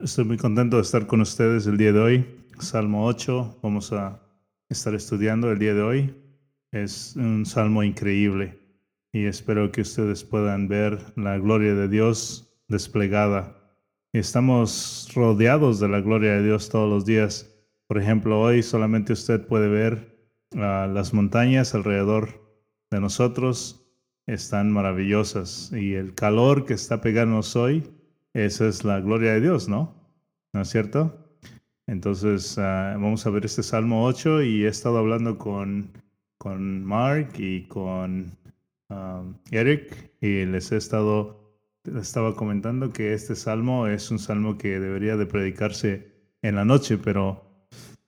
Estoy muy contento de estar con ustedes el día de hoy. Salmo 8, vamos a estar estudiando el día de hoy. Es un salmo increíble y espero que ustedes puedan ver la gloria de Dios desplegada. Estamos rodeados de la gloria de Dios todos los días. Por ejemplo, hoy solamente usted puede ver las montañas alrededor de nosotros. Están maravillosas y el calor que está pegándonos hoy esa es la gloria de Dios, ¿no? ¿No es cierto? Entonces, ah, vamos a ver este Salmo 8 y he estado hablando con, con Mark y con um, Eric y les he estado, les estaba comentando que este Salmo es un Salmo que debería de predicarse en la noche, pero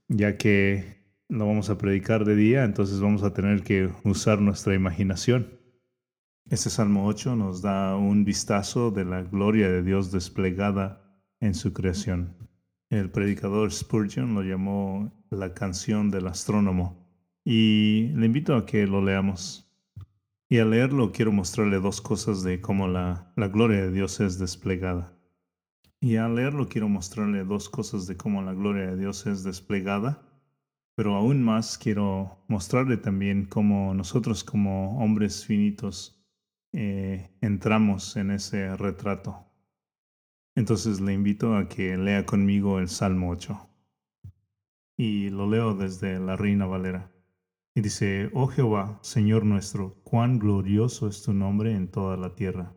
ya que lo vamos a predicar de día, entonces vamos a tener que usar nuestra imaginación. Este Salmo 8 nos da un vistazo de la gloria de Dios desplegada en su creación. El predicador Spurgeon lo llamó la canción del astrónomo y le invito a que lo leamos. Y al leerlo quiero mostrarle dos cosas de cómo la, gloria de Dios es desplegada. Y al leerlo quiero mostrarle dos cosas de cómo la gloria de Dios es desplegada, pero aún más quiero mostrarle también cómo nosotros como hombres finitos eh, entramos en ese retrato. Entonces le invito a que lea conmigo el Salmo 8. Y lo leo desde la Reina Valera. Y dice, Oh Jehová, Señor nuestro, cuán glorioso es tu nombre en toda la tierra.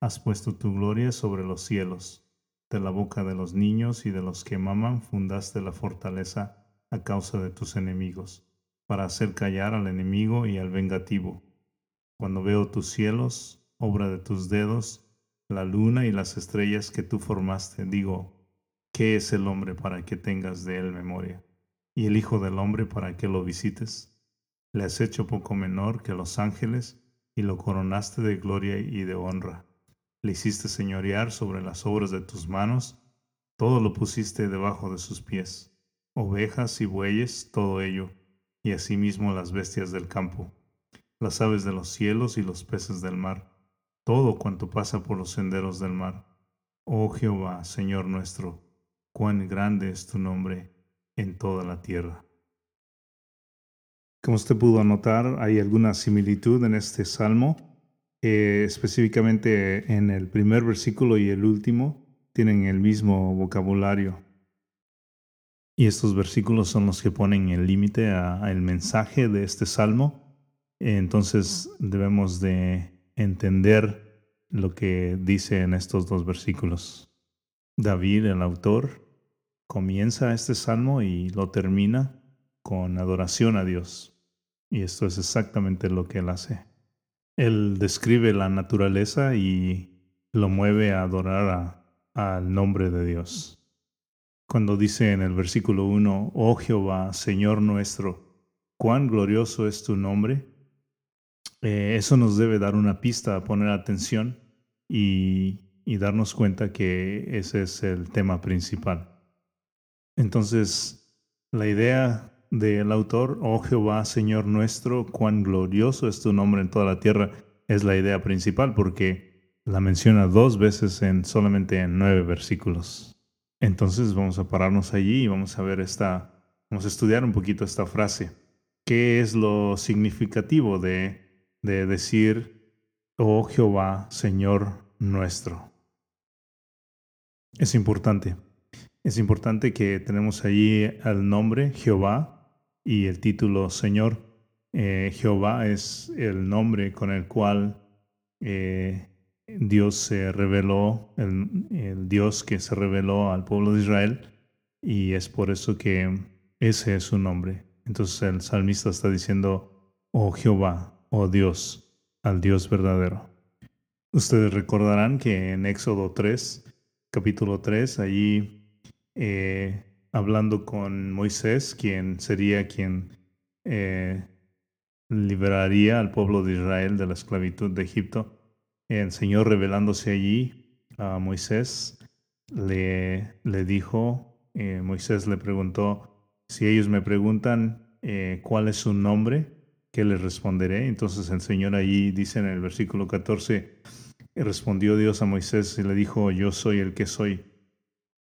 Has puesto tu gloria sobre los cielos. De la boca de los niños y de los que maman fundaste la fortaleza a causa de tus enemigos, para hacer callar al enemigo y al vengativo cuando veo tus cielos, obra de tus dedos, la luna y las estrellas que tú formaste, digo, ¿qué es el hombre para que tengas de él memoria? ¿Y el Hijo del hombre para que lo visites? Le has hecho poco menor que los ángeles y lo coronaste de gloria y de honra. Le hiciste señorear sobre las obras de tus manos, todo lo pusiste debajo de sus pies, ovejas y bueyes, todo ello, y asimismo las bestias del campo las aves de los cielos y los peces del mar, todo cuanto pasa por los senderos del mar. Oh Jehová, Señor nuestro, cuán grande es tu nombre en toda la tierra. Como usted pudo notar, hay alguna similitud en este salmo, eh, específicamente en el primer versículo y el último tienen el mismo vocabulario. Y estos versículos son los que ponen el límite al mensaje de este salmo entonces debemos de entender lo que dice en estos dos versículos. David, el autor, comienza este salmo y lo termina con adoración a Dios. Y esto es exactamente lo que él hace. Él describe la naturaleza y lo mueve a adorar al nombre de Dios. Cuando dice en el versículo 1, Oh Jehová, Señor nuestro, cuán glorioso es tu nombre, eh, eso nos debe dar una pista poner atención y, darnos cuenta que ese es el tema principal. Entonces, la idea del autor, oh Jehová, Señor nuestro, cuán glorioso es tu nombre en toda la tierra, es la idea principal porque la menciona dos veces en solamente en nueve versículos. Entonces vamos a pararnos allí y vamos a ver esta, vamos a estudiar un poquito esta frase. ¿Qué es lo significativo de de decir, oh Jehová, Señor nuestro. Es importante. Es importante que tenemos allí el nombre Jehová y el título Señor. Eh, Jehová es el nombre con el cual eh, Dios se reveló, el, el, Dios que se reveló al pueblo de Israel, y es por eso que ese es su nombre. Entonces el salmista está diciendo, oh Jehová, oh Dios, al Dios verdadero. Ustedes recordarán que en Éxodo 3, capítulo 3, allí eh, hablando con Moisés, quien sería quien eh, liberaría al pueblo de Israel de la esclavitud de Egipto, el Señor revelándose allí a Moisés, le, le dijo, eh, Moisés le preguntó, si ellos me preguntan cuál es su nombre, ¿qué les responderé? Entonces el Señor allí dice en el versículo 14, respondió Dios a Moisés y le dijo, yo soy el que soy.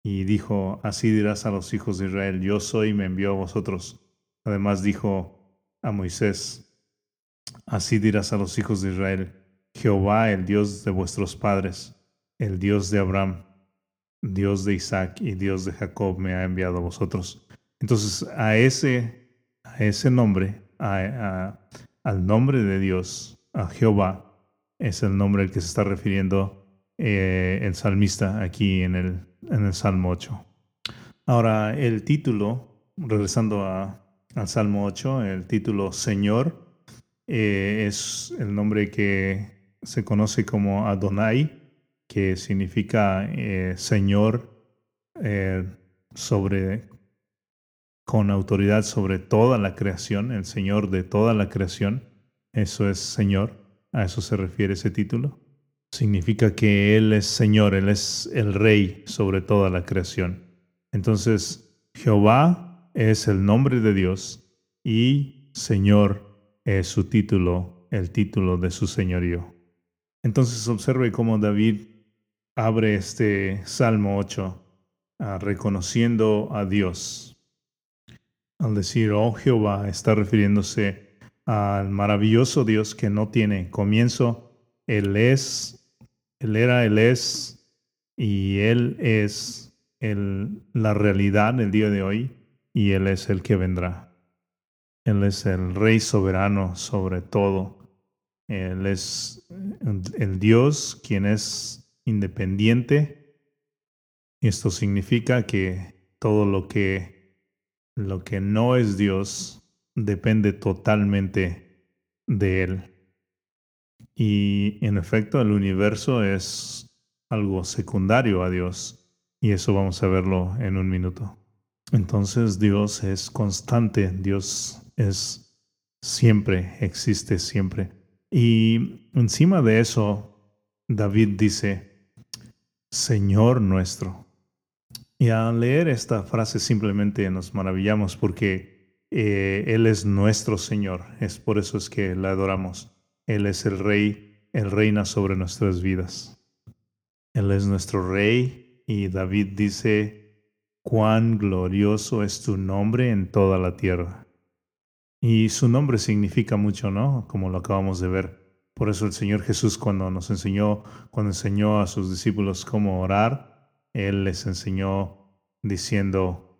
y dijo, así dirás a los hijos de Israel, yo soy y me envió a vosotros. Además dijo a Moisés, así dirás a los hijos de Israel, Jehová, el Dios de vuestros padres, el Dios de Abraham, Dios de Isaac y Dios de Jacob me ha enviado a vosotros. Entonces a ese, a ese nombre, al nombre de Dios, a Jehová, es el nombre al que se está refiriendo eh, el salmista aquí en el, en el Salmo 8. Ahora, el título, regresando al Salmo 8, el título Señor eh, es el nombre que se conoce como Adonai, que significa eh, Señor sobre con autoridad sobre toda la creación, el Señor de toda la creación. Eso es Señor. A eso se refiere ese título. Significa que Él es Señor, Él es el Rey sobre toda la creación. Entonces, Jehová es el nombre de Dios y Señor es su título, el título de su señorío. Entonces observe cómo David abre este Salmo 8 ah, reconociendo a Dios. Al decir, oh Jehová, está refiriéndose al maravilloso Dios que no tiene comienzo. Él es, Él era, Él es, y Él es el, la realidad del día de hoy, y Él es el que vendrá. Él es el Rey soberano sobre todo. Él es el Dios quien es independiente. Esto significa que todo lo que, lo que no es Dios depende totalmente de Él. Y en efecto, el universo es algo secundario a Dios. Y eso vamos a verlo en un minuto. Entonces Dios es constante, Dios es siempre, existe siempre. Y encima de eso, David dice, Señor nuestro. Y al leer esta frase simplemente nos maravillamos porque eh, Él es nuestro Señor, es por eso es que le adoramos. Él es el Rey, Él reina sobre nuestras vidas. Él es nuestro Rey y David dice, cuán glorioso es tu nombre en toda la tierra. Y su nombre significa mucho, ¿no? Como lo acabamos de ver. Por eso el Señor Jesús cuando nos enseñó, cuando enseñó a sus discípulos cómo orar, Él les enseñó diciendo,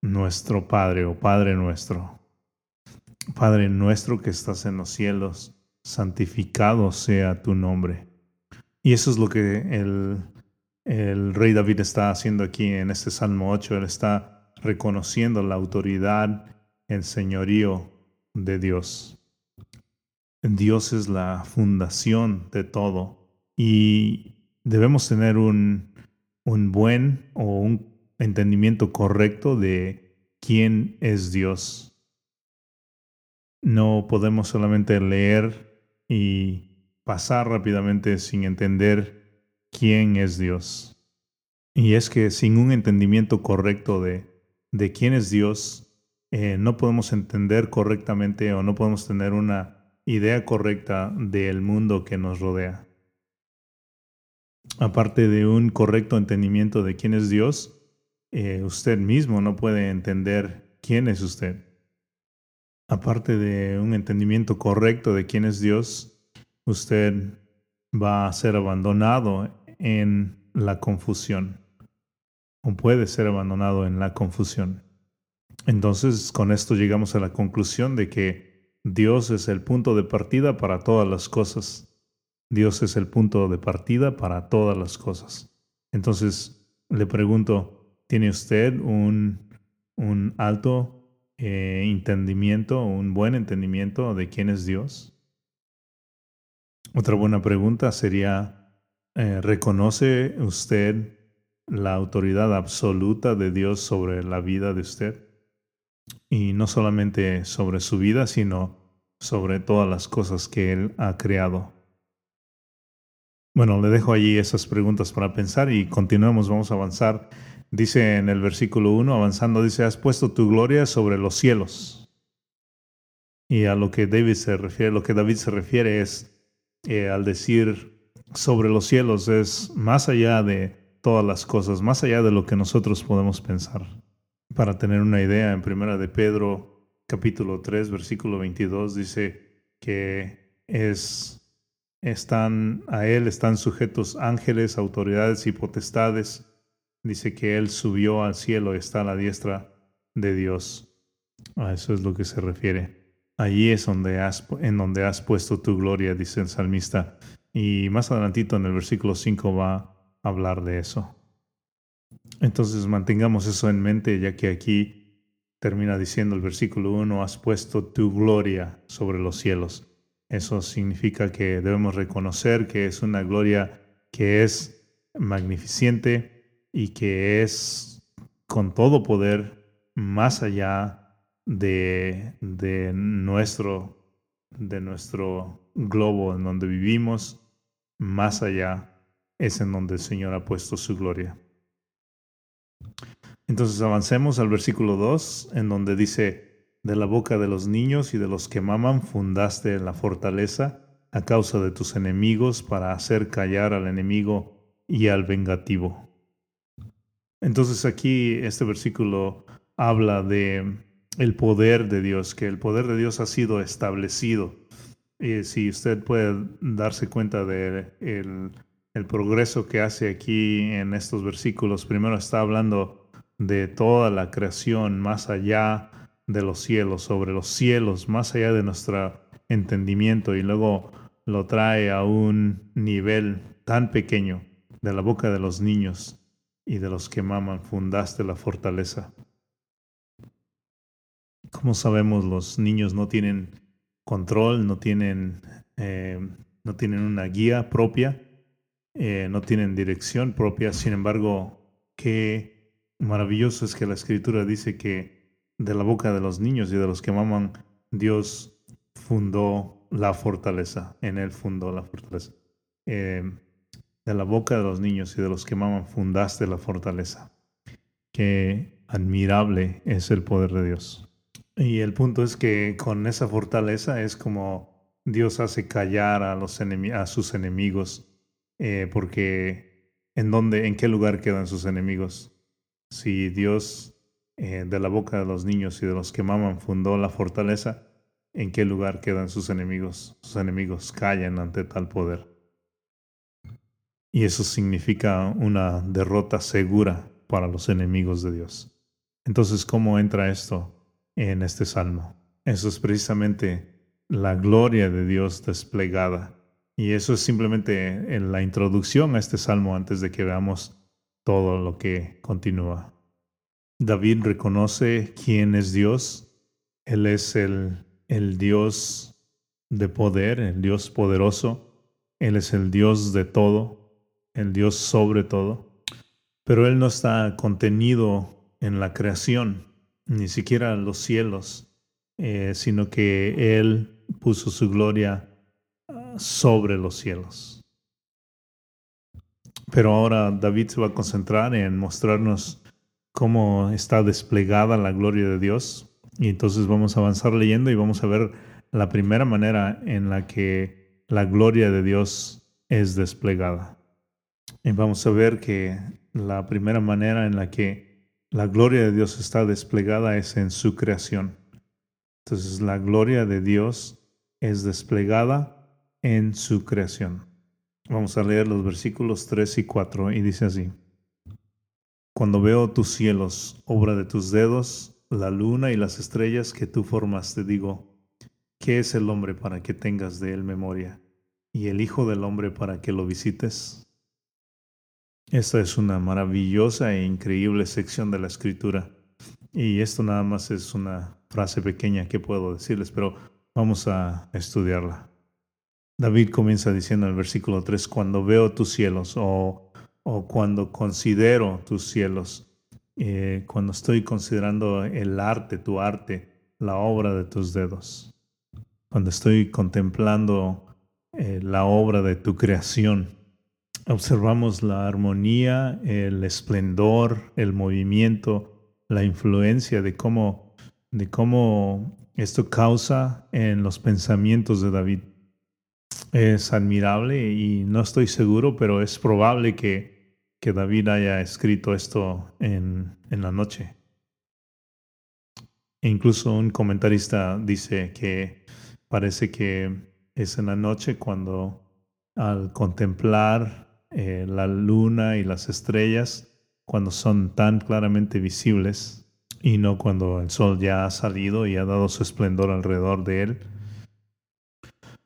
nuestro Padre o Padre nuestro. Padre nuestro que estás en los cielos, santificado sea tu nombre. Y eso es lo que el, el rey David está haciendo aquí en este Salmo 8. Él está reconociendo la autoridad, el señorío de Dios. Dios es la fundación de todo y debemos tener un, un buen o un entendimiento correcto de quién es Dios. No podemos solamente leer y pasar rápidamente sin entender quién es Dios. Y es que sin un entendimiento correcto de, de quién es Dios, eh, no podemos entender correctamente o no podemos tener una idea correcta del mundo que nos rodea. Aparte de un correcto entendimiento de quién es Dios, eh, usted mismo no puede entender quién es usted. Aparte de un entendimiento correcto de quién es Dios, usted va a ser abandonado en la confusión o puede ser abandonado en la confusión. Entonces, con esto llegamos a la conclusión de que Dios es el punto de partida para todas las cosas. Dios es el punto de partida para todas las cosas. Entonces, le pregunto, ¿Tiene usted un, un alto eh, entendimiento, un buen entendimiento de quién es Dios? Otra buena pregunta sería, eh, ¿reconoce usted la autoridad absoluta de Dios sobre la vida de usted? Y no solamente sobre su vida, sino sobre todas las cosas que Él ha creado. Bueno, le dejo allí esas preguntas para pensar y continuemos, vamos a avanzar Dice en el versículo 1, avanzando, dice, has puesto tu gloria sobre los cielos. Y a lo que David se refiere, lo que David se refiere es, eh, al decir sobre los cielos, es más allá de todas las cosas, más allá de lo que nosotros podemos pensar. Para tener una idea, en Primera de Pedro, capítulo 3, versículo 22, dice que es, están, a Él están sujetos ángeles, autoridades y potestades. Dice que Él subió al cielo y está a la diestra de Dios. A eso es lo que se refiere. Allí es donde has, en donde has puesto tu gloria, dice el salmista. Y más adelantito en el versículo 5 va a hablar de eso. Entonces mantengamos eso en mente, ya que aquí termina diciendo el versículo 1, has puesto tu gloria sobre los cielos. Eso significa que debemos reconocer que es una gloria que es magnificente y que es con todo poder más allá de, de, nuestro, de nuestro globo en donde vivimos, más allá es en donde el Señor ha puesto su gloria. Entonces avancemos al versículo 2, en donde dice, de la boca de los niños y de los que maman fundaste la fortaleza a causa de tus enemigos para hacer callar al enemigo y al vengativo. Entonces aquí este versículo habla de el poder de Dios, que el poder de Dios ha sido establecido. Y si usted puede darse cuenta de el, el progreso que hace aquí en estos versículos, primero está hablando de toda la creación más allá de los cielos, sobre los cielos, más allá de nuestro entendimiento, y luego lo trae a un nivel tan pequeño de la boca de los niños y de los que maman, fundaste la fortaleza. Como sabemos, los niños no tienen control, no tienen, eh, no tienen una guía propia, eh, no tienen dirección propia. Sin embargo, qué maravilloso es que la escritura dice que de la boca de los niños y de los que maman, Dios fundó la fortaleza. En él fundó la fortaleza. Eh, de la boca de los niños y de los que maman, fundaste la fortaleza. Qué admirable es el poder de Dios. Y el punto es que con esa fortaleza es como Dios hace callar a, los a sus enemigos, eh, porque ¿en dónde, en qué lugar quedan sus enemigos? Si Dios eh, de la boca de los niños y de los que maman fundó la fortaleza, ¿en qué lugar quedan sus enemigos? Sus enemigos callan ante tal poder. Y eso significa una derrota segura para los enemigos de Dios. Entonces, ¿cómo entra esto en este salmo. Eso es precisamente la gloria de Dios desplegada. Y eso es simplemente en la introducción a este salmo antes de que veamos todo lo que continúa. David reconoce quién es Dios. Él es el, el Dios de poder, el Dios poderoso. Él es el Dios de todo, el Dios sobre todo. Pero Él no está contenido en la creación ni siquiera los cielos, eh, sino que Él puso su gloria ah, sobre los cielos. Pero ahora David se va a concentrar en mostrarnos cómo está desplegada la gloria de Dios. Y entonces vamos a avanzar leyendo y vamos a ver la primera manera en la que la gloria de Dios es desplegada. Y vamos a ver que la primera manera en la que la gloria de Dios está desplegada es en su creación. Entonces la gloria de Dios es desplegada en su creación. Vamos a leer los versículos 3 y 4 y dice así. Cuando veo tus cielos, obra de tus dedos, la luna y las estrellas que tú formaste, digo, ¿qué es el hombre para que tengas de él memoria? ¿Y el Hijo del hombre para que lo visites? Esta es una maravillosa e increíble sección de la escritura. Y esto nada más es una frase pequeña que puedo decirles, pero vamos a estudiarla. David comienza diciendo en el versículo 3, cuando veo tus cielos o, o cuando considero tus cielos, eh, cuando estoy considerando el arte, tu arte, la obra de tus dedos, cuando estoy contemplando eh, la obra de tu creación, observamos la armonía, el esplendor, el movimiento, la influencia de cómo, de cómo esto causa en los pensamientos de David. Es admirable y no estoy seguro, pero es probable que que David haya escrito esto en, en la noche. E incluso un comentarista dice que parece que es en la noche cuando al contemplar eh, la luna y las estrellas, cuando son tan claramente visibles y no cuando el sol ya ha salido y ha dado su esplendor alrededor de él.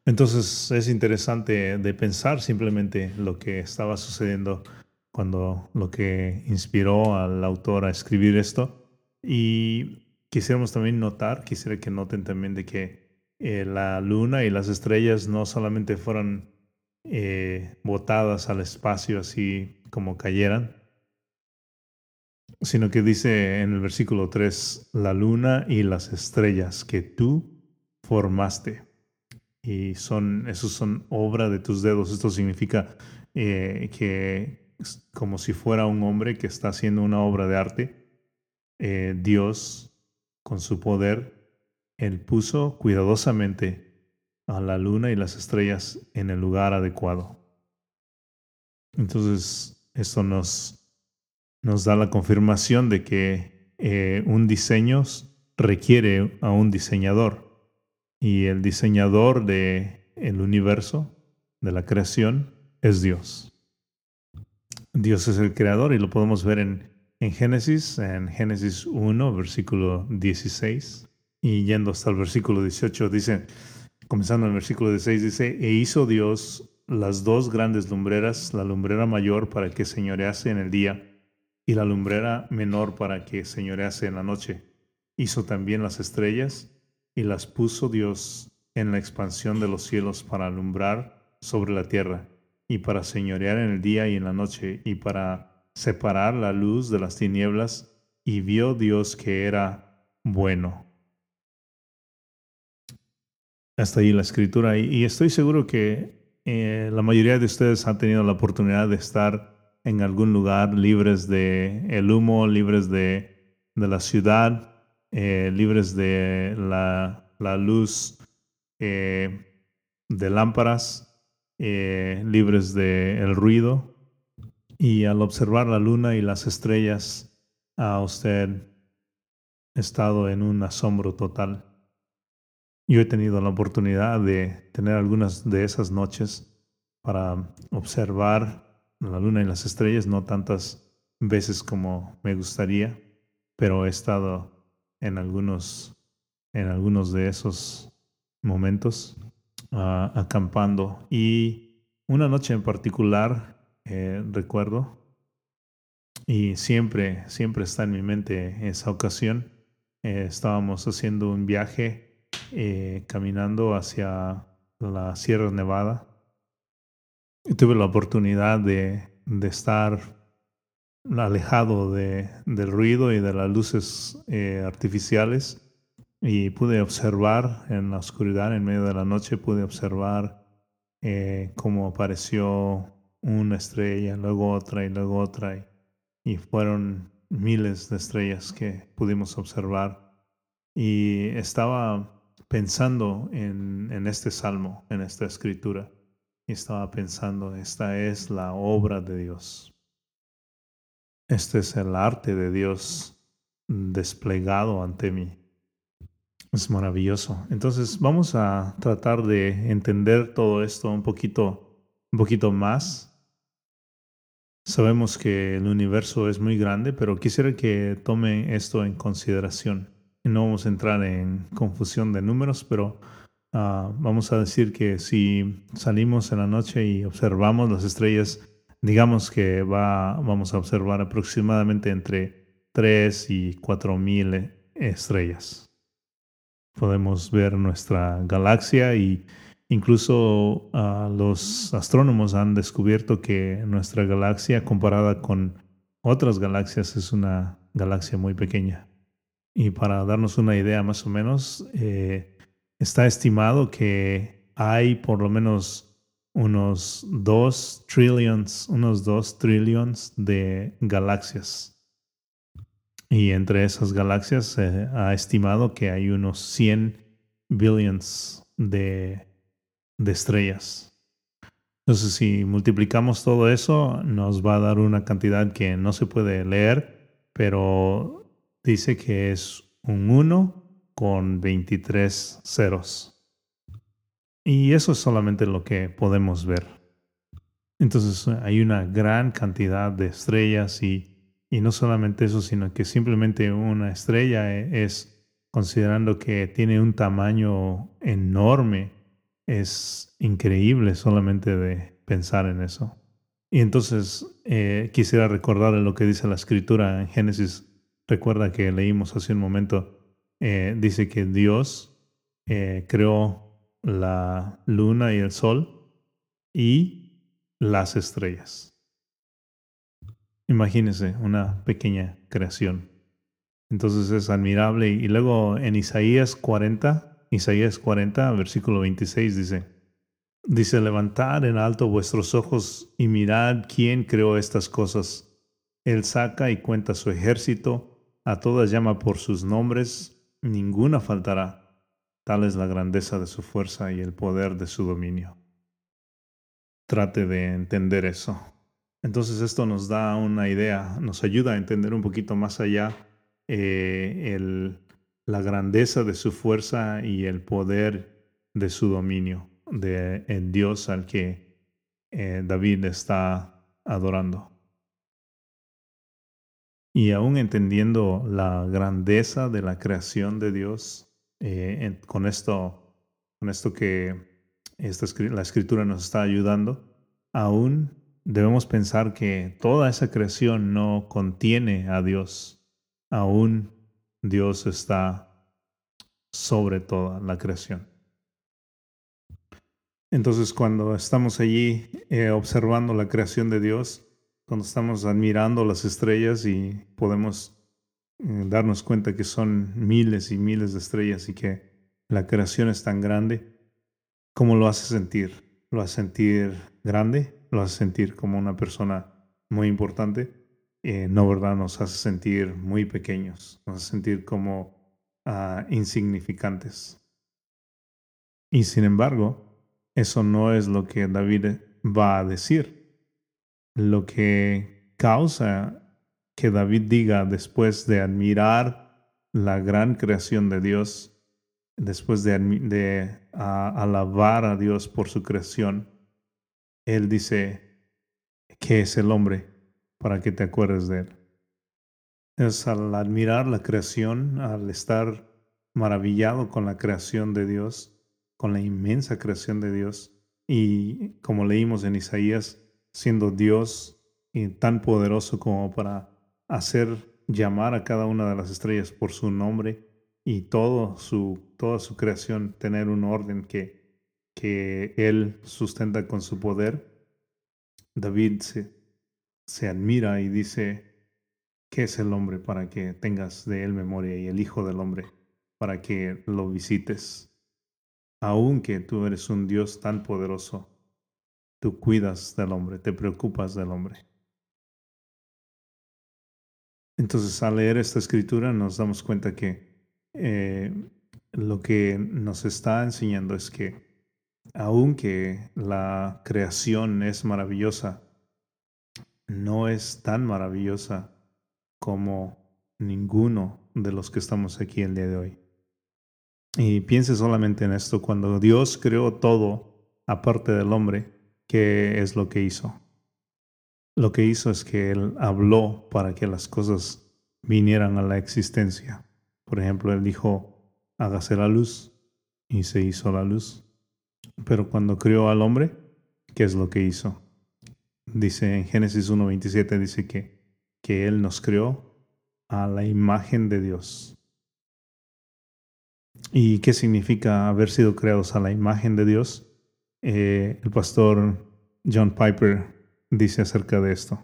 Entonces es interesante de pensar simplemente lo que estaba sucediendo cuando lo que inspiró al autor a escribir esto. Y quisiéramos también notar, quisiera que noten también de que eh, la luna y las estrellas no solamente fueron eh, botadas al espacio así como cayeran, sino que dice en el versículo 3, la luna y las estrellas que tú formaste. Y son, esos son obra de tus dedos. Esto significa eh, que como si fuera un hombre que está haciendo una obra de arte, eh, Dios, con su poder, Él puso cuidadosamente a la luna y las estrellas en el lugar adecuado. Entonces, esto nos, nos da la confirmación de que eh, un diseño requiere a un diseñador. Y el diseñador del el universo, de la creación, es Dios. Dios es el creador y lo podemos ver en, en Génesis, en Génesis 1, versículo 16, y yendo hasta el versículo 18, dice, comenzando en el versículo 16, dice, e hizo Dios las dos grandes lumbreras, la lumbrera mayor para que señorease en el día y la lumbrera menor para que señorease en la noche. Hizo también las estrellas y las puso Dios en la expansión de los cielos para alumbrar sobre la tierra y para señorear en el día y en la noche, y para separar la luz de las tinieblas, y vio Dios que era bueno. Hasta ahí la escritura, y, estoy seguro que eh, la mayoría de ustedes han tenido la oportunidad de estar en algún lugar libres de el humo, libres de, de la ciudad, eh, libres de la, la luz eh, de lámparas, eh, libres del el ruido. Y al observar la luna y las estrellas, ha usted estado en un asombro total. Yo he tenido la oportunidad de tener algunas de esas noches para observar la luna y las estrellas, no tantas veces como me gustaría, pero he estado en algunos, en algunos de esos momentos acampando. Y una noche en particular, eh, recuerdo, y siempre, siempre está en mi mente esa ocasión. Eh, estábamos haciendo un viaje eh, caminando hacia la Sierra Nevada. Y tuve la oportunidad de, de estar alejado de, del ruido y de las luces artificiales y pude observar en la oscuridad, en medio de la noche, pude observar eh, cómo apareció una estrella, luego otra y luego otra. Y, fueron miles de estrellas que pudimos observar. Y estaba pensando en, en este salmo, en esta escritura. Y estaba pensando, esta es la obra de Dios. Este es el arte de Dios desplegado ante mí. Es maravilloso. Entonces vamos a tratar de entender todo esto un poquito, un poquito más. Sabemos que el universo es muy grande, pero quisiera que tome esto en consideración. No vamos a entrar en confusión de números, pero ah, vamos a decir que si salimos en la noche y observamos las estrellas, digamos que va, vamos a observar aproximadamente entre 3 y 4 mil estrellas podemos ver nuestra galaxia y incluso ah, los astrónomos han descubierto que nuestra galaxia comparada con otras galaxias es una galaxia muy pequeña. Y para darnos una idea más o menos, eh, está estimado que hay por lo menos unos 2 trillions, unos 2 trillions de galaxias y entre esas galaxias se ha estimado que hay unos 100 billions de, estrellas. Entonces, si multiplicamos todo eso, nos va a dar una cantidad que no se puede leer, pero dice que es un 1 con 23 ceros. Y eso es solamente lo que podemos ver. Entonces hay una gran cantidad de estrellas y, y no solamente eso, sino que simplemente una estrella es, considerando que tiene un tamaño enorme, es increíble solamente de pensar en eso. Y entonces eh, quisiera recordarle lo que dice la escritura en Génesis. Recuerda que leímos hace un momento, eh, dice que Dios eh, creó la luna y el sol y las estrellas. Imagínese una pequeña creación. Entonces es admirable. Y luego en Isaías 40, Isaías 40, versículo 26 dice, dice, levantad en alto vuestros ojos y mirad quién creó estas cosas. Él saca y cuenta su ejército, a todas llama por sus nombres, ninguna faltará. Tal es la grandeza de su fuerza y el poder de su dominio. Trate de entender eso. Entonces esto nos da una idea, nos ayuda a entender un poquito más allá eh, la grandeza de su fuerza y el poder de su dominio, de Dios al que eh, David está adorando. Y aún entendiendo la grandeza de la creación de Dios, eh, con esto, con esto que esta, la escritura nos está ayudando, aún debemos pensar que toda esa creación no contiene a Dios. Aún Dios está sobre toda la creación. Entonces cuando estamos allí eh, observando la creación de Dios, cuando estamos admirando las estrellas y podemos eh, darnos cuenta que son miles y miles de estrellas y que la creación es tan grande, ¿cómo lo hace sentir? ¿Lo hace sentir grande? ¿Lo hace sentir como una persona muy importante? Eh, no, ¿verdad? Nos hace sentir muy pequeños, nos hace sentir como uh, insignificantes. Y sin embargo, eso no es lo que David va a decir. Lo que causa que David diga después de admirar la gran creación de Dios, después de, de alabar a Dios por su creación, él dice, ¿qué es el hombre para que te acuerdes de él? Es al admirar la creación, al estar maravillado con la creación de Dios, con la inmensa creación de Dios, y como leímos en Isaías, siendo Dios tan poderoso como para hacer llamar a cada una de las estrellas por su nombre y todo su, toda su creación tener un orden que, que Él sustenta con su poder, David se, se admira y dice, ¿Qué es el hombre para que tengas de él memoria y el Hijo del Hombre para que lo visites? Aunque tú eres un Dios tan poderoso, tú cuidas del hombre, te preocupas del hombre. Entonces, al leer esta escritura nos damos cuenta que eh, lo que nos está enseñando es que aunque la creación es maravillosa, no es tan maravillosa como ninguno de los que estamos aquí el día de hoy. Y piense solamente en esto, cuando Dios creó todo aparte del hombre, ¿qué es lo que hizo? Lo que hizo es que Él habló para que las cosas vinieran a la existencia. Por ejemplo, Él dijo, hágase la luz y se hizo la luz. Pero cuando creó al hombre, ¿qué es lo que hizo? Dice en Génesis 1.27, dice que que Él nos creó a la imagen de Dios. ¿Y qué significa haber sido creados a la imagen de Dios? Eh, el pastor John Piper dice acerca de esto.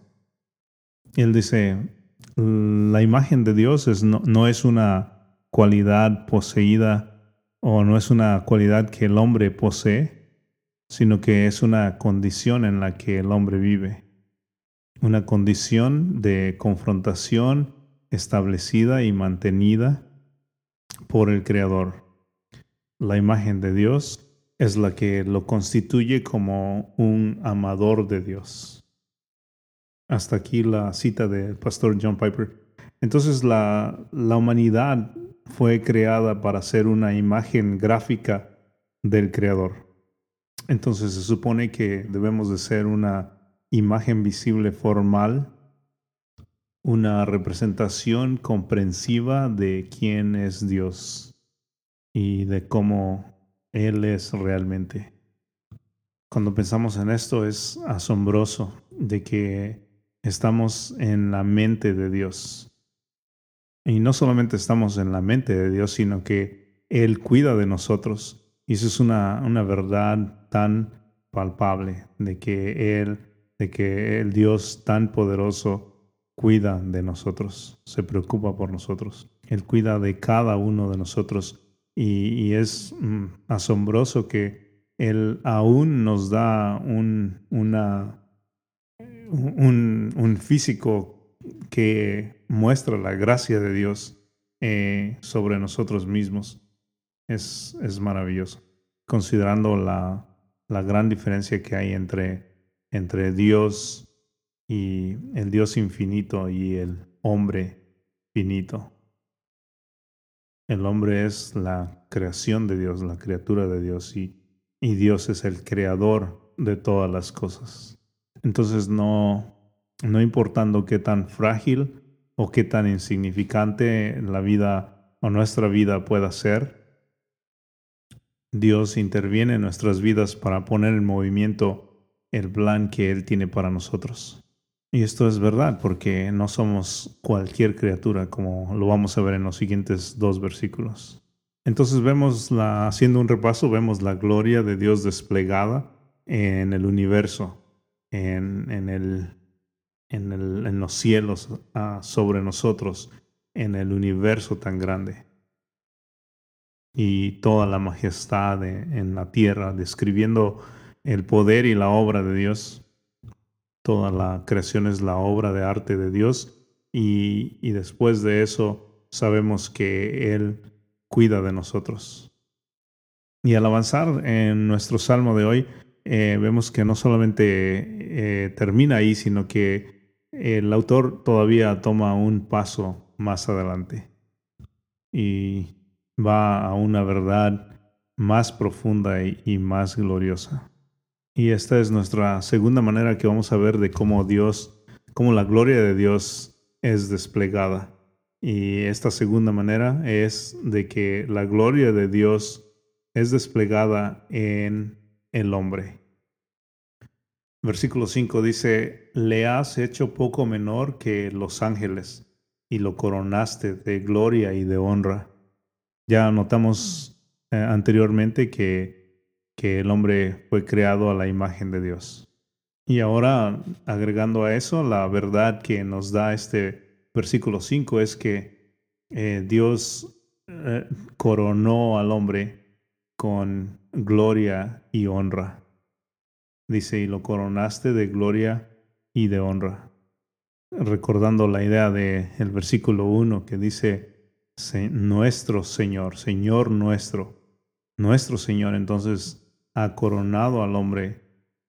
Él dice, la imagen de Dios es, no, no es una cualidad poseída o no es una cualidad que el hombre posee, sino que es una condición en la que el hombre vive una condición de confrontación establecida y mantenida por el Creador. La imagen de Dios es la que lo constituye como un amador de Dios. Hasta aquí la cita del pastor John Piper. Entonces la, la humanidad fue creada para ser una imagen gráfica del Creador. Entonces se supone que debemos de ser una imagen visible formal, una representación comprensiva de quién es Dios y de cómo Él es realmente. Cuando pensamos en esto es asombroso de que estamos en la mente de Dios. Y no solamente estamos en la mente de Dios, sino que Él cuida de nosotros. Y eso es una, una verdad tan palpable de que Él, de que el Dios tan poderoso cuida de nosotros, se preocupa por nosotros. Él cuida de cada uno de nosotros y, es mm, asombroso que Él aún nos da un, un, un físico que muestra la gracia de Dios eh, sobre nosotros mismos. Es, es maravilloso, considerando la, la gran diferencia que hay entre, entre Dios y el Dios infinito y el hombre finito. El hombre es la creación de Dios, la criatura de Dios y, y Dios es el creador de todas las cosas. Entonces no, no importando qué tan frágil o qué tan insignificante la vida o nuestra vida pueda ser, Dios interviene en nuestras vidas para poner en movimiento el plan que Él tiene para nosotros. Y esto es verdad porque no somos cualquier criatura, como lo vamos a ver en los siguientes dos versículos. Entonces vemos, la, haciendo un repaso, vemos la gloria de Dios desplegada en el universo, en, en, el, en, el, en los cielos ah, sobre nosotros, en el universo tan grande y toda la majestad en la tierra, describiendo el poder y la obra de Dios. Toda la creación es la obra de arte de Dios y, y después de eso sabemos que Él cuida de nosotros. Y al avanzar en nuestro salmo de hoy, eh, vemos que no solamente eh, termina ahí, sino que el autor todavía toma un paso más adelante. Y va a una verdad más profunda y, más gloriosa. Y esta es nuestra segunda manera que vamos a ver de cómo Dios, cómo la gloria de Dios es desplegada. Y esta segunda manera es de que la gloria de Dios es desplegada en el hombre. Versículo 5 dice, le has hecho poco menor que los ángeles y lo coronaste de gloria y de honra ya notamos eh, anteriormente que, que el hombre fue creado a la imagen de Dios. Y ahora, agregando a eso, la verdad que nos da este versículo 5 es que eh, Dios eh, coronó al hombre con gloria y honra. Dice, y lo coronaste de gloria y de honra. Recordando la idea del el versículo 1 que dice, nuestro Señor, Señor nuestro, nuestro Señor entonces ha coronado al hombre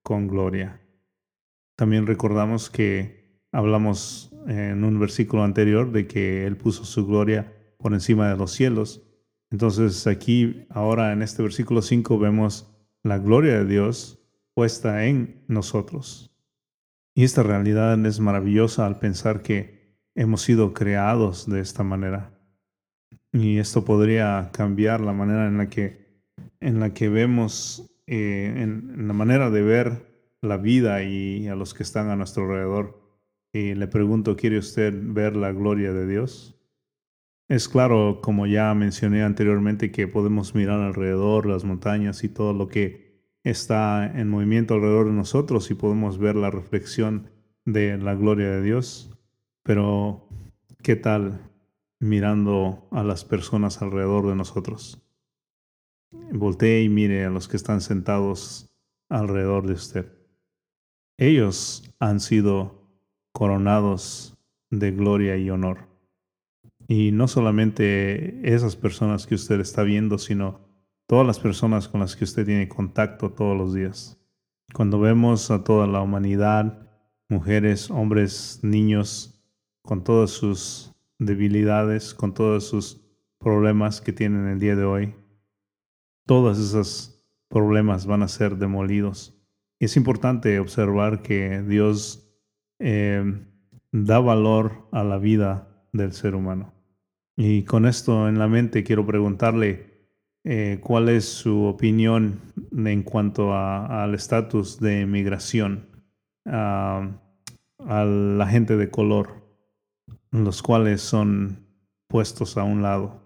con gloria. También recordamos que hablamos en un versículo anterior de que Él puso su gloria por encima de los cielos. Entonces aquí, ahora en este versículo 5 vemos la gloria de Dios puesta en nosotros. Y esta realidad es maravillosa al pensar que hemos sido creados de esta manera. Y esto podría cambiar la manera en la que, en la que vemos, eh, en, la manera de ver la vida y a los que están a nuestro alrededor. Y le pregunto, ¿quiere usted ver la gloria de Dios? Es claro, como ya mencioné anteriormente, que podemos mirar alrededor, las montañas y todo lo que está en movimiento alrededor de nosotros y podemos ver la reflexión de la gloria de Dios. Pero, ¿qué tal mirando a las personas alrededor de nosotros. Voltee y mire a los que están sentados alrededor de usted. Ellos han sido coronados de gloria y honor. Y no solamente esas personas que usted está viendo, sino todas las personas con las que usted tiene contacto todos los días. Cuando vemos a toda la humanidad, mujeres, hombres, niños, con todas sus debilidades, con todos sus problemas que tienen el día de hoy, todos esos problemas van a ser demolidos. Es importante observar que Dios eh, da valor a la vida del ser humano. Y con esto en la mente quiero preguntarle, eh, cuál es su opinión en cuanto al estatus de migración a la gente de color, los cuales son puestos a un lado,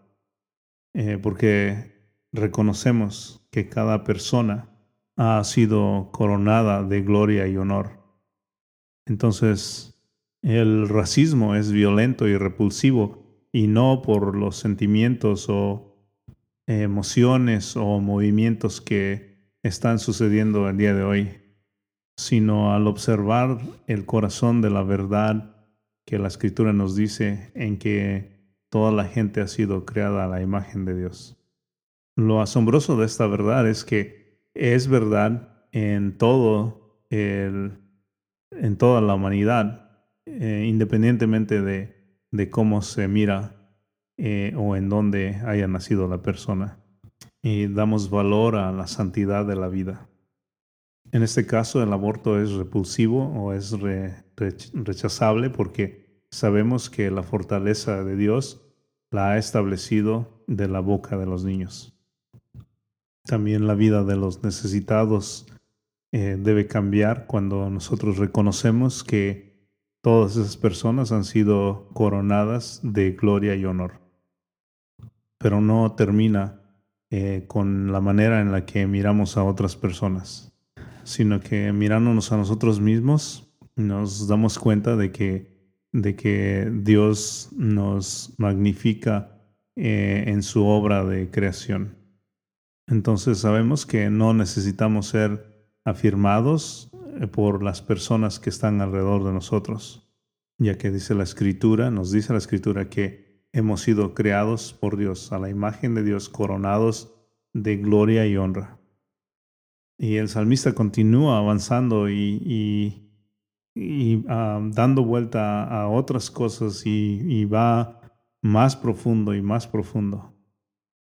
eh, porque reconocemos que cada persona ha sido coronada de gloria y honor. Entonces, el racismo es violento y repulsivo y no por los sentimientos o emociones o movimientos que están sucediendo el día de hoy, sino al observar el corazón de la verdad que la escritura nos dice en que toda la gente ha sido creada a la imagen de Dios. Lo asombroso de esta verdad es que es verdad en todo el, en toda la humanidad, eh, independientemente de, de cómo se mira eh, o en donde haya nacido la persona. Y damos valor a la santidad de la vida. En este caso, el aborto es repulsivo o es rechazable porque sabemos que la fortaleza de Dios la ha establecido de la boca de los niños. También la vida de los necesitados eh, debe cambiar cuando nosotros reconocemos que todas esas personas han sido coronadas de gloria y honor pero no termina eh, con la manera en la que miramos a otras personas, sino que mirándonos a nosotros mismos nos damos cuenta de que, de que Dios nos magnifica eh, en su obra de creación. Entonces sabemos que no necesitamos ser afirmados eh, por las personas que están alrededor de nosotros, ya que dice la escritura, nos dice la escritura que hemos sido creados por Dios, a la imagen de Dios, coronados de gloria y honra. Y el salmista continúa avanzando y, ah, dando vuelta a, otras cosas y, va más profundo y más profundo.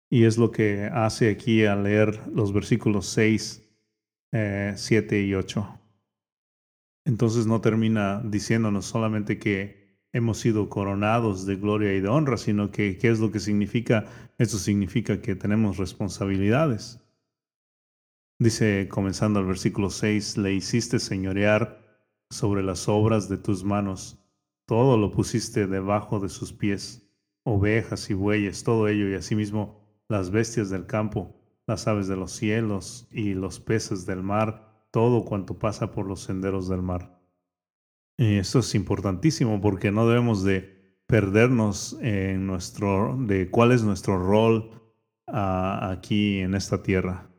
Y es lo que hace aquí al leer los versículos 6, 7 eh, y 8. Entonces no termina diciéndonos solamente que hemos sido coronados de gloria y de honra, sino que qué es lo que significa. Eso significa que tenemos responsabilidades. Dice, comenzando el versículo 6, le hiciste señorear sobre las obras de tus manos, todo lo pusiste debajo de sus pies, ovejas y bueyes, todo ello, y asimismo las bestias del campo, las aves de los cielos y los peces del mar, todo cuanto pasa por los senderos del mar. Esto es importantísimo porque no debemos de perdernos en nuestro, de cuál es nuestro rol ah, aquí en esta tierra.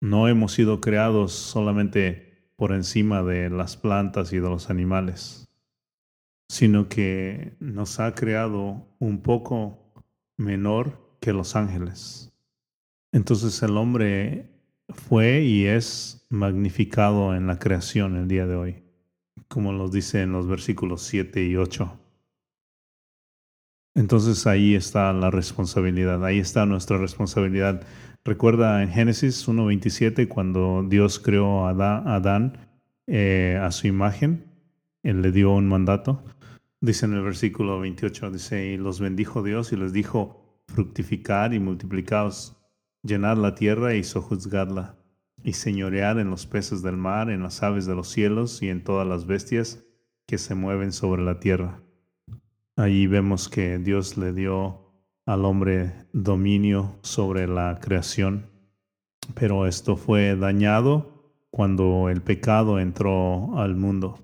No hemos sido creados solamente por encima de las plantas y de los animales, sino que nos ha creado un poco menor que los ángeles. Entonces el hombre fue y es magnificado en la creación el día de hoy como nos dice en los versículos 7 y 8. Entonces ahí está la responsabilidad, ahí está nuestra responsabilidad. Recuerda en Génesis 1.27 cuando Dios creó a Adán eh, a su imagen, Él le dio un mandato. Dice en el versículo 28, dice, y los bendijo Dios y les dijo, fructificar y multiplicaos, llenad la tierra y sojuzgadla y señorear en los peces del mar, en las aves de los cielos y en todas las bestias que se mueven sobre la tierra. Allí vemos que Dios le dio al hombre dominio sobre la creación, pero esto fue dañado cuando el pecado entró al mundo.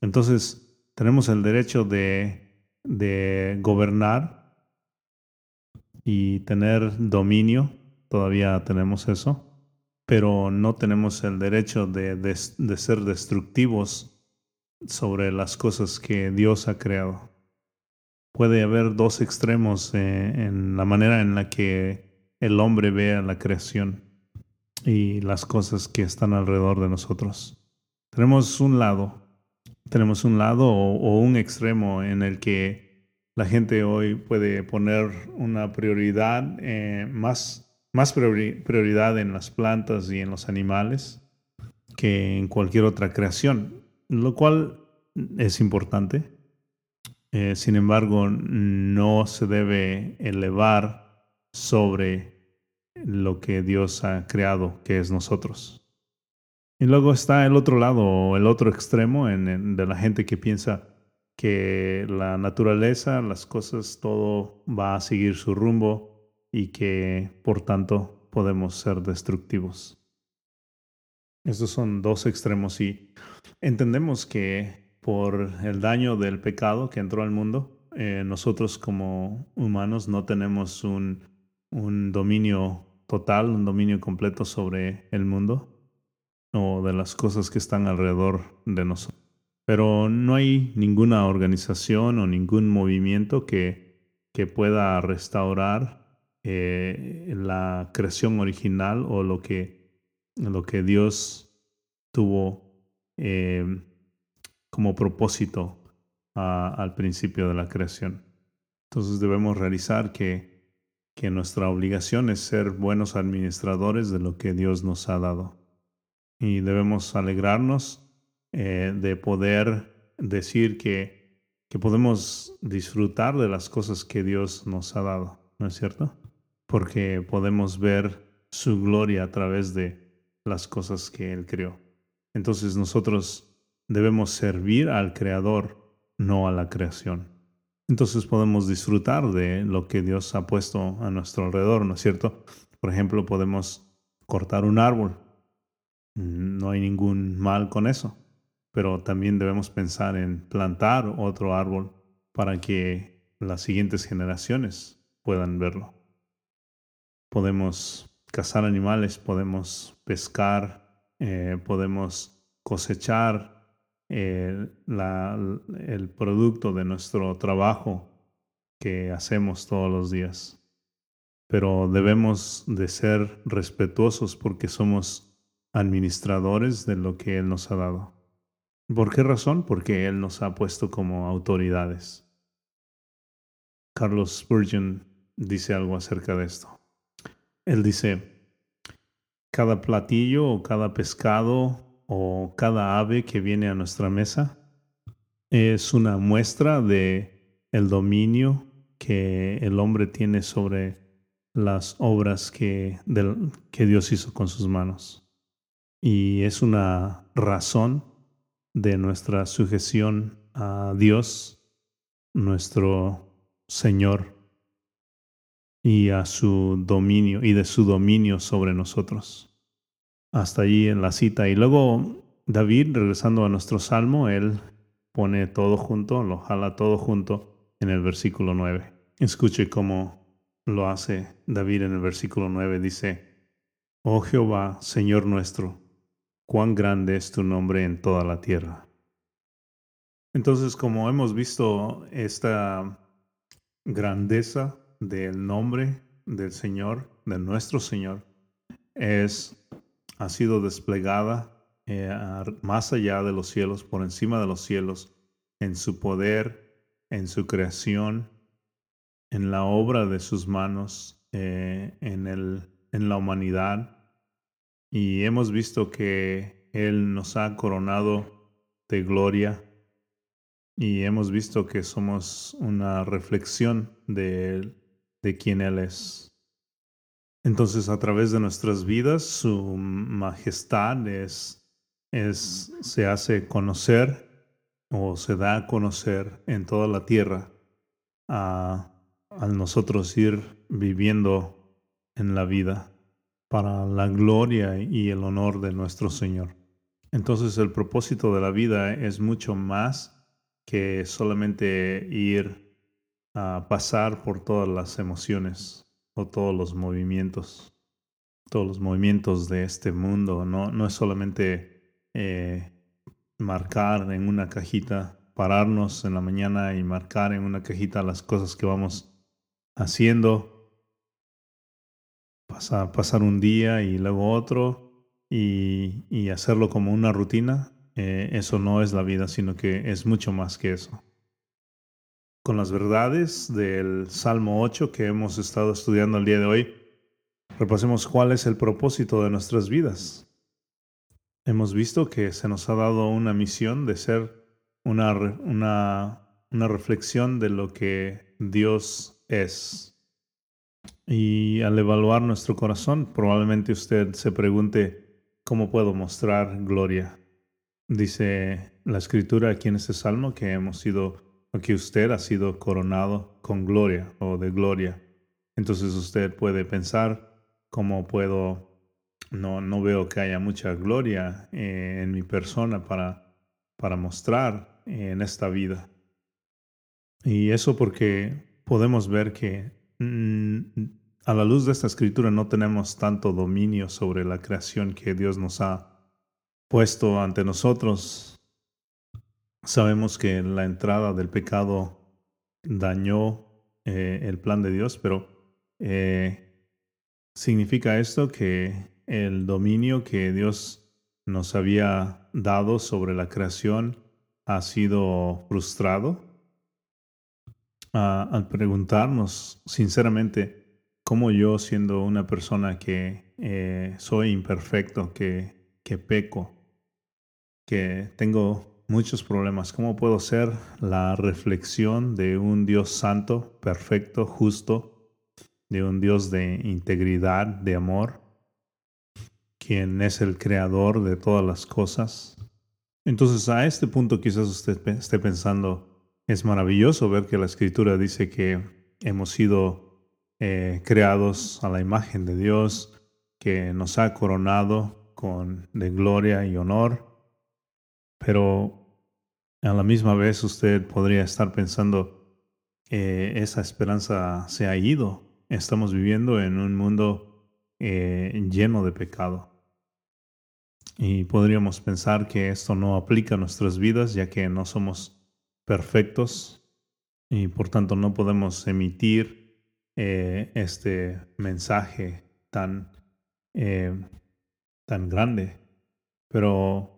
Entonces, tenemos el derecho de, de gobernar y tener dominio, todavía tenemos eso pero no tenemos el derecho de, ser destructivos sobre las cosas que Dios ha creado. Puede haber dos extremos eh, en la manera en la que el hombre ve a la creación y las cosas que están alrededor de nosotros. Tenemos un lado, tenemos un lado o, un extremo en el que la gente hoy puede poner una prioridad, eh, más, más prioridad en las plantas y en los animales que en cualquier otra creación, lo cual es importante. Eh, sin embargo, no se debe elevar sobre lo que Dios ha creado, que es nosotros. Y luego está el otro lado, el otro extremo de la gente que piensa que la naturaleza, las cosas, todo va a seguir su rumbo y que por tanto podemos ser destructivos. Estos son dos extremos y entendemos que por el daño del pecado que entró al mundo, eh, nosotros como humanos no tenemos un, un dominio total, un dominio completo sobre el mundo o de las cosas que están alrededor de nosotros. Pero no hay ninguna organización o ningún movimiento que, que pueda restaurar eh, la creación original o lo que, lo que Dios tuvo eh, como propósito al principio de la creación. Entonces debemos realizar que, que nuestra obligación es ser buenos administradores de lo que Dios nos ha dado y debemos alegrarnos eh, de poder decir que, que podemos disfrutar de las cosas que Dios nos ha dado, ¿no es cierto? Porque podemos ver su gloria a través de las cosas que Él creó. Entonces nosotros debemos servir al Creador, no a la creación. Entonces podemos disfrutar de lo que Dios ha puesto a nuestro alrededor, ¿no es cierto? Por ejemplo, podemos cortar un árbol no hay ningún mal con eso, pero también debemos pensar en plantar otro árbol para que las siguientes generaciones puedan verlo. Podemos cazar animales, podemos pescar, eh, podemos cosechar eh, el producto de nuestro trabajo que hacemos todos los días. Pero debemos de ser respetuosos porque somos administradores de lo que Él nos ha dado. ¿Por qué razón? Porque Él nos ha puesto como autoridades. Carlos Spurgeon dice algo acerca de esto. Él dice, cada platillo o cada pescado o cada ave que viene a nuestra mesa es una muestra de el dominio que el hombre tiene sobre las obras que, que Dios hizo con sus manos y es una razón de nuestra sujeción a Dios, nuestro Señor, y a su dominio y de su dominio sobre nosotros. Hasta allí en la cita. Y luego David, regresando a nuestro salmo, él pone todo junto, lo jala todo junto en el versículo 9. Escuche cómo lo hace David en el versículo 9. Dice, Oh Jehová, Señor nuestro, cuán grande es tu nombre en toda la tierra. Entonces, como hemos visto esta grandeza del nombre del Señor, de nuestro Señor, es, ha sido desplegada eh, más allá de los cielos, por encima de los cielos, en su poder, en su creación, en la obra de sus manos, eh, en, el, en la humanidad. Y hemos visto que Él nos ha coronado de gloria y hemos visto que somos una reflexión de, de quien Él es. Entonces, a través de nuestras vidas, su majestad es, es, se hace conocer o se da a conocer en toda la tierra a, a nosotros ir viviendo en la vida para la gloria y el honor de nuestro Señor. Entonces el propósito de la vida es mucho más que solamente ir a pasar por todas las emociones o todos los movimientos, todos los movimientos de este mundo. No, no es solamente eh, marcar en una cajita, pararnos en la mañana y marcar en una cajita las cosas que vamos haciendo pasar, un día y luego otro y, hacerlo como una rutina, eh, eso no es la vida, sino que es mucho más que eso. Con las verdades del Salmo 8 que hemos estado estudiando el día de hoy, repasemos cuál es el propósito de nuestras vidas. Hemos visto que se nos ha dado una misión de ser una, una, reflexión de lo que Dios es. Y al evaluar nuestro corazón, probablemente usted se pregunte, ¿cómo puedo mostrar gloria? Dice la escritura aquí en este salmo que hemos sido, que usted ha sido coronado con gloria o de gloria. Entonces usted puede pensar, ¿cómo puedo? No, no veo que haya mucha gloria eh, en mi persona para, para mostrar en esta vida. Y eso porque podemos ver que mm, a la luz de esta escritura no tenemos tanto dominio sobre la creación que Dios nos ha puesto ante nosotros. Sabemos que la entrada del pecado dañó eh, el plan de Dios, pero eh, significa esto que el dominio que Dios nos había dado sobre la creación ha sido frustrado. Al preguntarnos sinceramente cómo yo siendo una persona que eh, soy imperfecto, que, que peco, que tengo muchos problemas, ¿cómo puedo ser la reflexión de un Dios santo, perfecto, justo, de un Dios de integridad, de amor, quien es el creador de todas las cosas? Entonces a este punto quizás usted esté pensando, es maravilloso ver que la escritura dice que hemos sido eh, creados a la imagen de Dios, que nos ha coronado con de gloria y honor, pero a la misma vez usted podría estar pensando, que esa esperanza se ha ido. Estamos viviendo en un mundo eh, lleno de pecado. Y podríamos pensar que esto no aplica a nuestras vidas, ya que no somos perfectos y por tanto no podemos emitir eh, este mensaje tan, eh, tan grande. Pero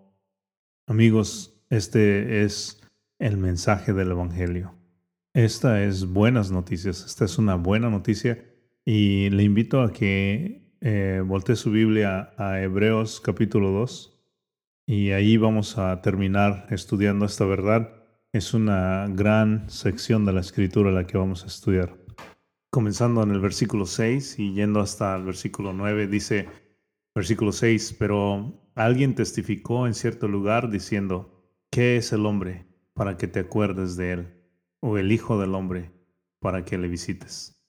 amigos, este es el mensaje del Evangelio. Esta es buenas noticias, esta es una buena noticia y le invito a que eh, voltee su Biblia a Hebreos capítulo 2 y ahí vamos a terminar estudiando esta verdad. Es una gran sección de la escritura la que vamos a estudiar. Comenzando en el versículo 6 y yendo hasta el versículo 9, dice, versículo 6, pero alguien testificó en cierto lugar diciendo, ¿qué es el hombre para que te acuerdes de él? O el hijo del hombre para que le visites.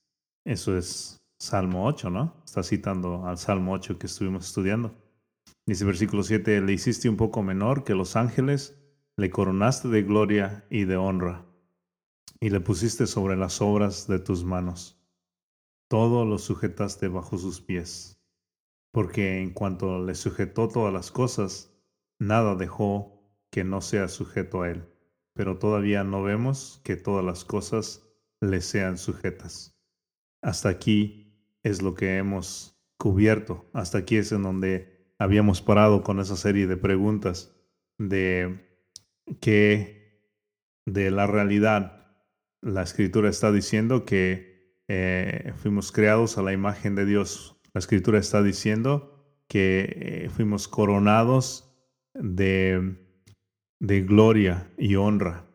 Eso es Salmo 8, ¿no? Está citando al Salmo 8 que estuvimos estudiando. Dice versículo 7, le hiciste un poco menor que los ángeles, le coronaste de gloria y de honra, y le pusiste sobre las obras de tus manos. Todo lo sujetaste bajo sus pies, porque en cuanto le sujetó todas las cosas, nada dejó que no sea sujeto a él. Pero todavía no vemos que todas las cosas le sean sujetas. Hasta aquí es lo que hemos cubierto. Hasta aquí es en donde habíamos parado con esa serie de preguntas de que de la realidad la escritura está diciendo que eh, fuimos creados a la imagen de Dios. La escritura está diciendo que eh, fuimos coronados de, de gloria y honra.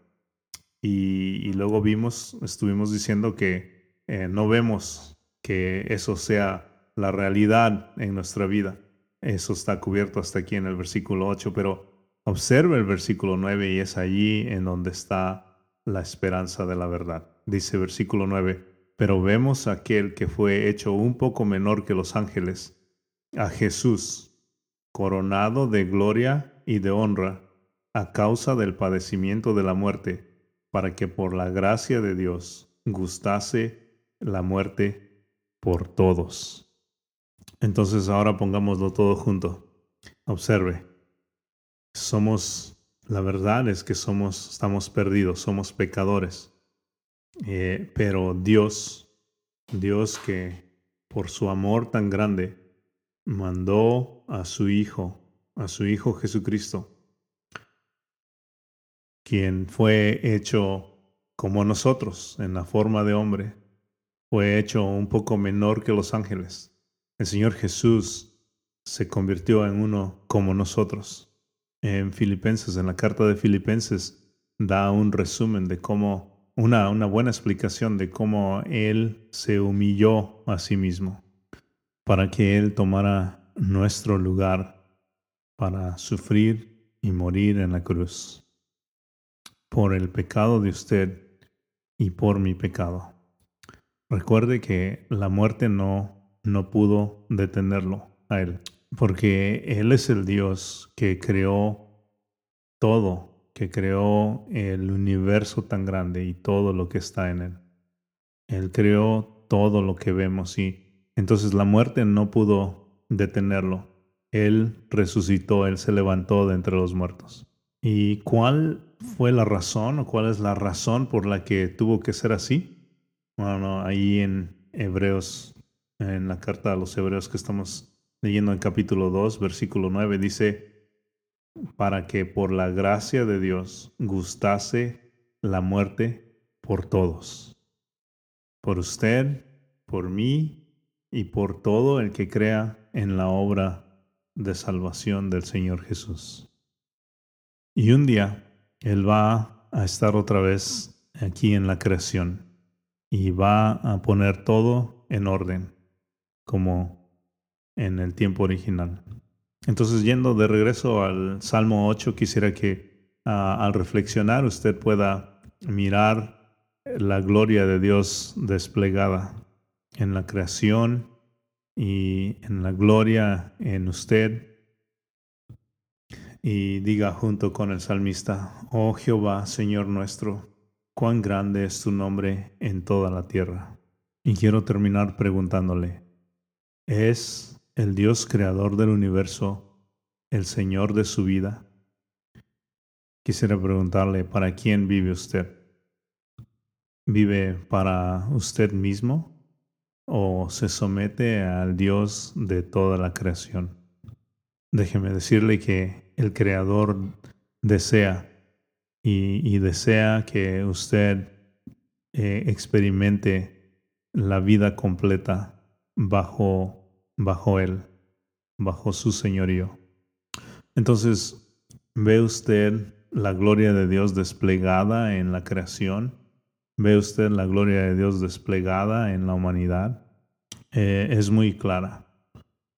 Y, luego vimos, estuvimos diciendo que eh, no vemos que eso sea la realidad en nuestra vida. Eso está cubierto hasta aquí en el versículo 8, pero observa el versículo 9 y es allí en donde está la esperanza de la verdad. Dice versículo 9, pero vemos a aquel que fue hecho un poco menor que los ángeles, a Jesús, coronado de gloria y de honra a causa del padecimiento de la muerte, para que por la gracia de Dios gustase la muerte por todos. Entonces ahora pongámoslo todo junto. Observe. Somos, la verdad es que somos, estamos perdidos, somos pecadores. Eh, pero Dios, Dios que por su amor tan grande, mandó a su Hijo, a su Hijo Jesucristo, quien fue hecho como nosotros, en la forma de hombre, fue hecho un poco menor que los ángeles. El Señor Jesús se convirtió en uno como nosotros. En Filipenses, en la carta de Filipenses, da un resumen de cómo una, una buena explicación de cómo Él se humilló a sí mismo para que Él tomara nuestro lugar para sufrir y morir en la cruz por el pecado de usted y por mi pecado. Recuerde que la muerte no, no pudo detenerlo a Él, porque Él es el Dios que creó todo que creó el universo tan grande y todo lo que está en él. Él creó todo lo que vemos y entonces la muerte no pudo detenerlo. Él resucitó, él se levantó de entre los muertos. ¿Y cuál fue la razón o cuál es la razón por la que tuvo que ser así? Bueno, ahí en Hebreos, en la carta a los Hebreos que estamos leyendo en capítulo 2, versículo 9, dice, para que por la gracia de Dios gustase la muerte por todos, por usted, por mí y por todo el que crea en la obra de salvación del Señor Jesús. Y un día Él va a estar otra vez aquí en la creación y va a poner todo en orden, como en el tiempo original. Entonces, yendo de regreso al Salmo 8, quisiera que ah, al reflexionar usted pueda mirar la gloria de Dios desplegada en la creación y en la gloria en usted. Y diga junto con el salmista, oh Jehová, Señor nuestro, cuán grande es tu nombre en toda la tierra. Y quiero terminar preguntándole, ¿es el Dios creador del universo, el Señor de su vida? Quisiera preguntarle, ¿para quién vive usted? ¿Vive para usted mismo o se somete al Dios de toda la creación? Déjeme decirle que el Creador desea y, desea que usted eh, experimente la vida completa bajo bajo Él, bajo su señorío. Entonces, ¿ve usted la gloria de Dios desplegada en la creación? ¿Ve usted la gloria de Dios desplegada en la humanidad? Eh, es muy clara.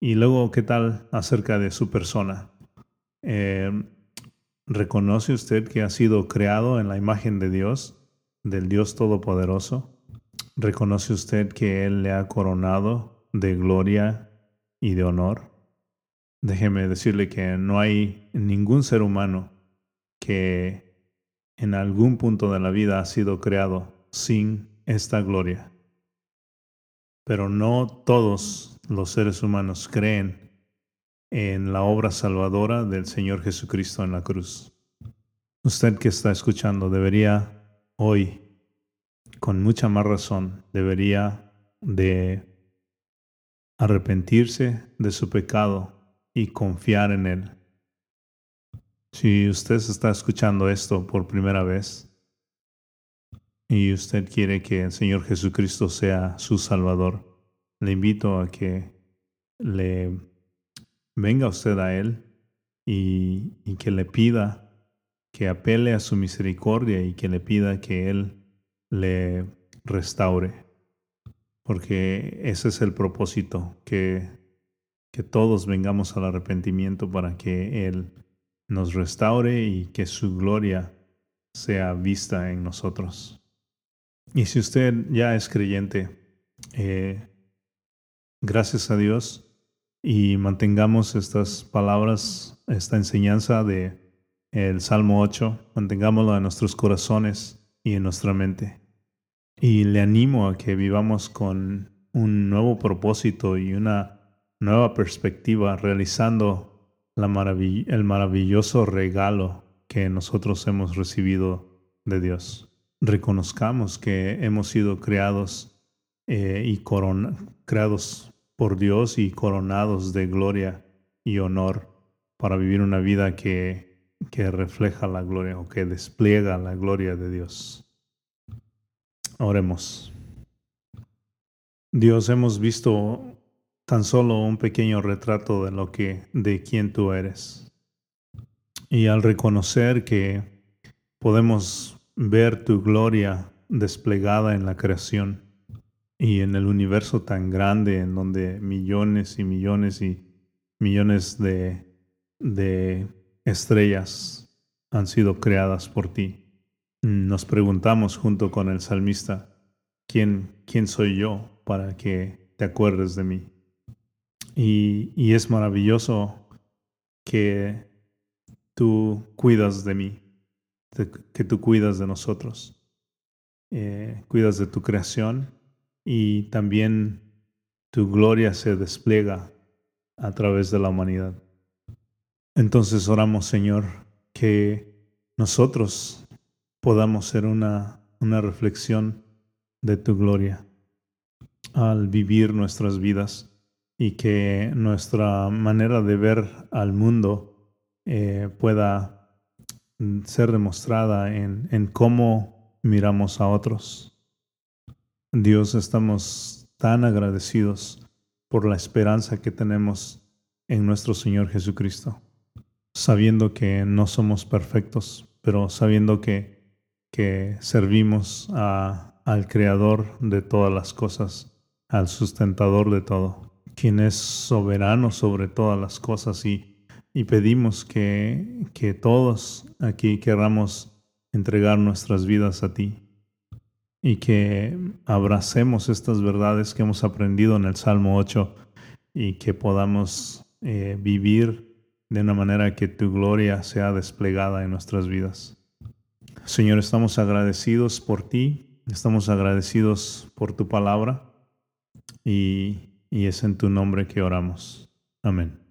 Y luego, ¿qué tal acerca de su persona? Eh, ¿Reconoce usted que ha sido creado en la imagen de Dios, del Dios Todopoderoso? ¿Reconoce usted que Él le ha coronado de gloria y de honor. Déjeme decirle que no hay ningún ser humano que en algún punto de la vida ha sido creado sin esta gloria. Pero no todos los seres humanos creen en la obra salvadora del Señor Jesucristo en la cruz. Usted que está escuchando debería hoy, con mucha más razón, debería de arrepentirse de su pecado y confiar en Él. Si usted está escuchando esto por primera vez y usted quiere que el Señor Jesucristo sea su Salvador, le invito a que le venga usted a Él y, y que le pida que apele a su misericordia y que le pida que Él le restaure porque ese es el propósito, que, que todos vengamos al arrepentimiento para que Él nos restaure y que su gloria sea vista en nosotros. Y si usted ya es creyente, eh, gracias a Dios y mantengamos estas palabras, esta enseñanza de el Salmo 8, mantengámoslo en nuestros corazones y en nuestra mente. Y le animo a que vivamos con un nuevo propósito y una nueva perspectiva, realizando el maravilloso regalo que nosotros hemos recibido de Dios. Reconozcamos que hemos sido creados eh, y creados por Dios y coronados de gloria y honor para vivir una vida que refleja la gloria o que despliega la gloria de Dios. Oremos. Dios, hemos visto tan solo un pequeño retrato de lo que de quién tú eres. Y al reconocer que podemos ver tu gloria desplegada en la creación y en el universo tan grande en donde millones y millones y millones de, de estrellas han sido creadas por ti. Nos preguntamos junto con el salmista, ¿quién, quién soy yo para que te acuerdes de mí? Y, y es maravilloso que tú cuidas de mí, que tú cuidas de nosotros, eh, cuidas de tu creación y también tu gloria se despliega a través de la humanidad. Entonces oramos, Señor, que nosotros podamos ser una, una reflexión de tu gloria al vivir nuestras vidas y que nuestra manera de ver al mundo eh, pueda ser demostrada en, en cómo miramos a otros. Dios, estamos tan agradecidos por la esperanza que tenemos en nuestro Señor Jesucristo, sabiendo que no somos perfectos, pero sabiendo que, que servimos al Creador de todas las cosas, al sustentador de todo, quien es soberano sobre todas las cosas y, y pedimos que, que todos aquí queramos entregar nuestras vidas a ti y que abracemos estas verdades que hemos aprendido en el Salmo 8 y que podamos eh, vivir de una manera que tu gloria sea desplegada en nuestras vidas. Señor, estamos agradecidos por ti, estamos agradecidos por tu palabra y, y es en tu nombre que oramos. Amén.